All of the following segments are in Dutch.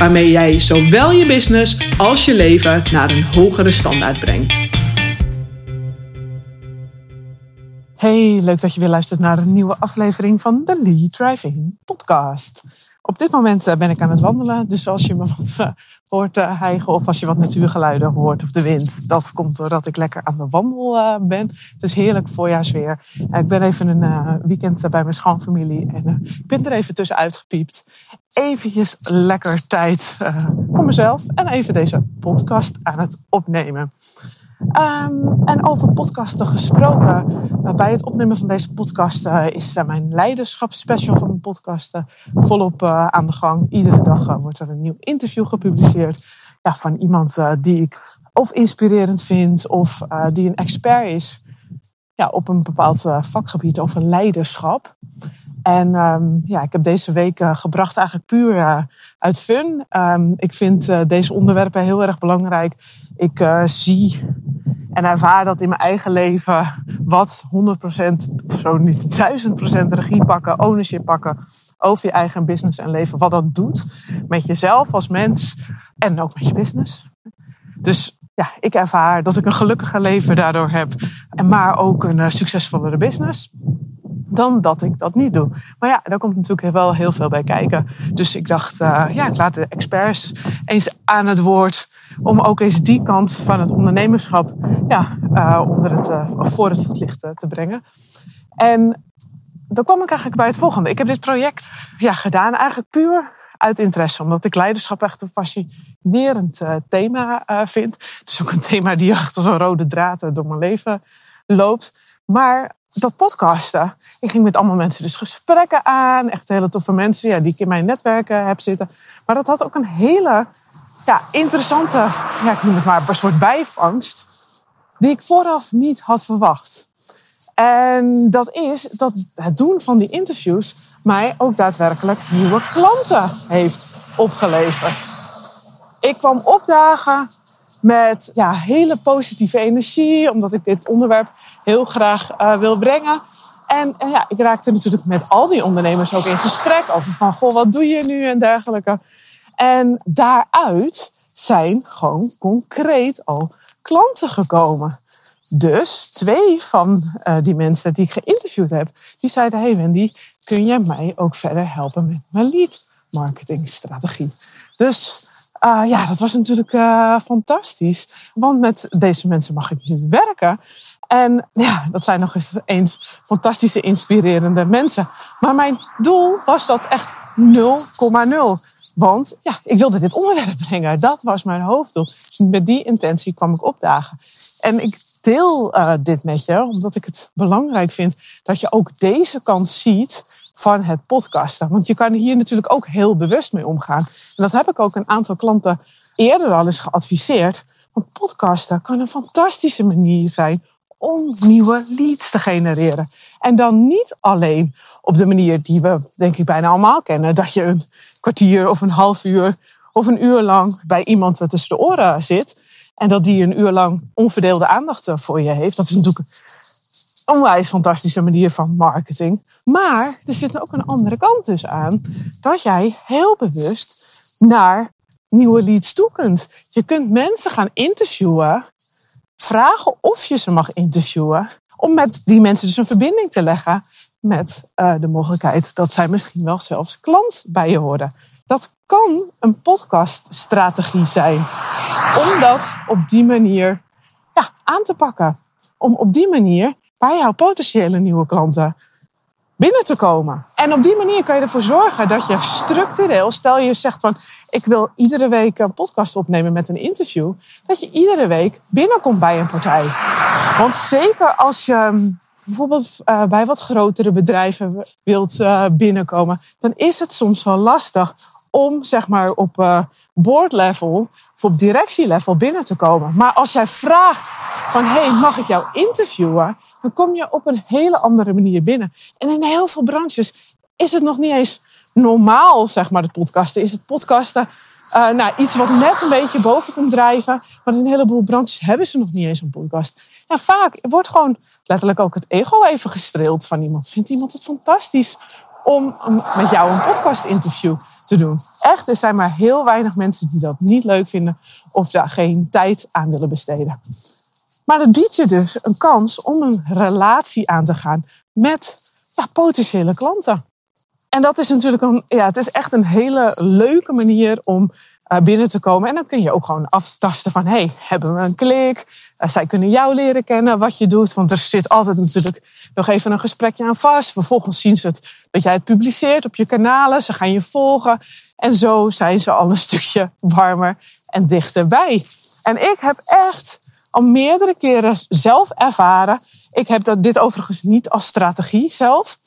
waarmee jij zowel je business als je leven naar een hogere standaard brengt. Hey, leuk dat je weer luistert naar een nieuwe aflevering van de Lead Driving Podcast. Op dit moment eh, ben ik aan het wandelen, dus als je me wat eh, hoort uh, hijgen of als je wat natuurgeluiden hoort of de wind, dat komt doordat ik lekker aan de wandel ben. Het is heerlijk voorjaarsweer. ik ben even een weekend bij mijn schoonfamilie en ik ben er even tussenuit gepiept eventjes lekker tijd voor mezelf en even deze podcast aan het opnemen. Um, en over podcasten gesproken, uh, bij het opnemen van deze podcast uh, is mijn leiderschapsspecial van mijn podcasten volop aan de gang. Iedere dag wordt er een nieuw interview gepubliceerd ja, van iemand die ik of inspirerend vind of die een expert is ja, op een bepaald vakgebied over leiderschap. En um, ja, ik heb deze week uh, gebracht eigenlijk puur uh, uit fun. Um, ik vind uh, deze onderwerpen heel erg belangrijk. Ik zie en ervaar dat in mijn eigen leven wat 100% of zo niet 1000% regie pakken, ownership pakken over je eigen business en leven. Wat dat doet met jezelf als mens en ook met je business. Dus ja, ik ervaar dat ik een gelukkiger leven daardoor heb. Maar ook een succesvollere business dan dat ik dat niet doe. Maar ja, daar komt natuurlijk wel heel veel bij kijken. Dus ik dacht, uh, ja, ik laat de experts eens aan het woord. Om ook eens die kant van het ondernemerschap ja, uh, onder het, uh, voor het voetlicht te brengen. En dan kwam ik eigenlijk bij het volgende. Ik heb dit project ja, gedaan eigenlijk puur uit interesse. Omdat ik leiderschap echt een fascinerend thema vind. Het is ook een thema die achter zo'n rode draad door mijn leven loopt. Maar dat podcasten. Ik ging met allemaal mensen dus gesprekken aan. Echt hele toffe mensen ja, die ik in mijn netwerken heb zitten. Maar dat had ook een hele ja, interessante, ja, ik noem het maar, een soort bijvangst. Die ik vooraf niet had verwacht. En dat is dat het doen van die interviews mij ook daadwerkelijk nieuwe klanten heeft opgeleverd. Ik kwam opdagen met ja, hele positieve energie, omdat ik dit onderwerp heel graag uh, wil brengen. En, en, ja, ik raakte natuurlijk met al die ondernemers ook in gesprek over van, goh, wat doe je nu en dergelijke. En daaruit zijn gewoon concreet al klanten gekomen. Dus twee van uh, die mensen die ik geïnterviewd heb, die zeiden: Hey Wendy, kun je mij ook verder helpen met mijn lead marketing strategie? Dus uh, ja, dat was natuurlijk uh, fantastisch. Want met deze mensen mag ik nu werken. En ja, dat zijn nog eens, eens fantastische, inspirerende mensen. Maar mijn doel was dat echt 0,0. Want ja, ik wilde dit onderwerp brengen. Dat was mijn hoofddoel. Dus met die intentie kwam ik opdagen. En ik deel uh, dit met je, omdat ik het belangrijk vind dat je ook deze kant ziet van het podcasten. Want je kan hier natuurlijk ook heel bewust mee omgaan. En dat heb ik ook een aantal klanten eerder al eens geadviseerd. Want podcasten kan een fantastische manier zijn om nieuwe leads te genereren. En dan niet alleen op de manier die we denk ik bijna allemaal kennen. Dat je een kwartier of een half uur of een uur lang bij iemand tussen de oren zit. En dat die een uur lang onverdeelde aandacht voor je heeft. Dat is natuurlijk een onwijs fantastische manier van marketing. Maar er zit ook een andere kant dus aan. Dat jij heel bewust naar nieuwe leads toe kunt. Je kunt mensen gaan interviewen vragen of je ze mag interviewen. Om met die mensen dus een verbinding te leggen met uh, de mogelijkheid dat zij misschien wel zelfs klant bij je worden. Dat kan een podcaststrategie zijn. Om dat op die manier ja, aan te pakken. Om op die manier bij jouw potentiële nieuwe klanten binnen te komen. En op die manier kan je ervoor zorgen dat je structureel, stel je zegt van ik wil iedere week een podcast opnemen met een interview, dat je iedere week binnenkomt bij een partij. Want zeker als je hm, bijvoorbeeld uh, bij wat grotere bedrijven wilt uh, binnenkomen, dan is het soms wel lastig om zeg maar op uh, board level of op directielevel binnen te komen. Maar als jij vraagt van, hey, mag ik jou interviewen? Dan kom je op een hele andere manier binnen. En in heel veel branches is het nog niet eens normaal, zeg maar, het podcasten. Is het podcasten uh, nou, iets wat net een beetje boven komt drijven. In een heleboel branches hebben ze nog niet eens een podcast. En vaak wordt gewoon letterlijk ook het ego even gestreeld van iemand. Vindt iemand het fantastisch om met jou een podcast interview te doen? Echt, er zijn maar heel weinig mensen die dat niet leuk vinden of daar geen tijd aan willen besteden. Maar dat biedt je dus een kans om een relatie aan te gaan met ja, potentiële klanten. En dat is natuurlijk een, ja, het is echt een hele leuke manier om uh, binnen te komen. En dan kun je ook gewoon aftasten van, hey, hebben we een klik? Uh, zij kunnen jou leren kennen, wat je doet. Want er zit altijd natuurlijk nog even een gesprekje aan vast. Vervolgens zien ze het, dat jij het publiceert op je kanalen. Ze gaan je volgen. En zo zijn ze al een stukje warmer en dichterbij. En ik heb echt al meerdere keren zelf ervaren. Ik heb dat, dit overigens niet als strategie zelf.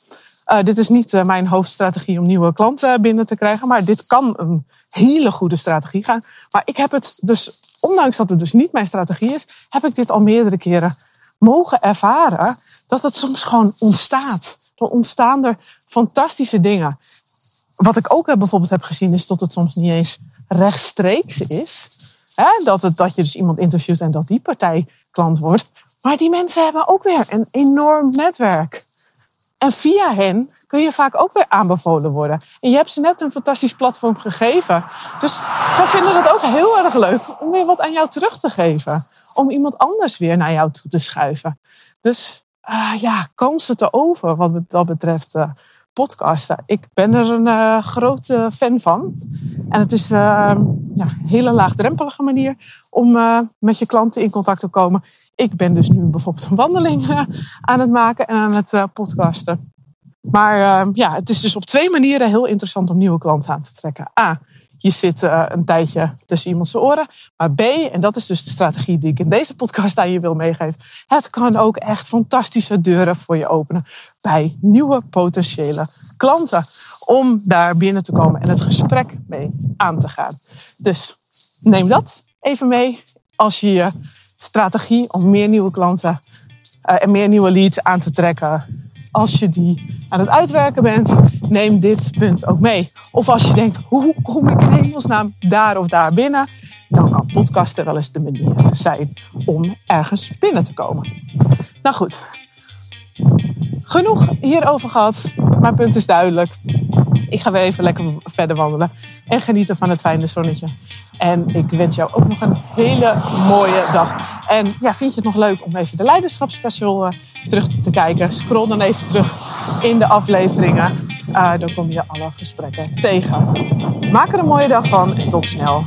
Uh, dit is niet uh, mijn hoofdstrategie om nieuwe klanten binnen te krijgen, maar dit kan een hele goede strategie gaan. Maar ik heb het dus, ondanks dat het dus niet mijn strategie is, heb ik dit al meerdere keren mogen ervaren dat het soms gewoon ontstaat. Dan ontstaan er fantastische dingen. Wat ik ook bijvoorbeeld heb gezien is dat het soms niet eens rechtstreeks is. Hè? Dat, het, dat je dus iemand interviewt en dat die partij klant wordt. Maar die mensen hebben ook weer een enorm netwerk. En via hen kun je vaak ook weer aanbevolen worden. En je hebt ze net een fantastisch platform gegeven. Dus zij vinden het ook heel erg leuk om weer wat aan jou terug te geven. Om iemand anders weer naar jou toe te schuiven. Dus uh, ja, kansen te over wat dat betreft uh, podcasten. Ik ben er een uh, grote fan van. En het is ja, een hele laagdrempelige manier om met je klanten in contact te komen. Ik ben dus nu bijvoorbeeld een wandeling aan het maken en aan het podcasten. Maar ja, het is dus op twee manieren heel interessant om nieuwe klanten aan te trekken. A, je zit uh, een tijdje tussen iemand zijn oren. Maar B, en dat is dus de strategie die ik in deze podcast aan je wil meegeven. Het kan ook echt fantastische deuren voor je openen bij nieuwe potentiële klanten. Om daar binnen te komen en het gesprek mee aan te gaan. Dus neem dat even mee als je je strategie om meer nieuwe klanten uh, en meer nieuwe leads aan te trekken als je die aan het uitwerken bent, neem dit punt ook mee. Of als je denkt, hoe kom ik in hemelsnaam daar of daar binnen? Dan kan podcasten wel eens de manier zijn om ergens binnen te komen. Nou goed, genoeg hierover gehad. Mijn punt is duidelijk. Ik ga weer even lekker verder wandelen en genieten van het fijne zonnetje. En ik wens jou ook nog een hele mooie dag. En ja, vind je het nog leuk om even de leiderschapsspecial uh, terug te kijken? Scroll dan even terug in de afleveringen. Uh, dan kom je alle gesprekken tegen. Maak er een mooie dag van en tot snel.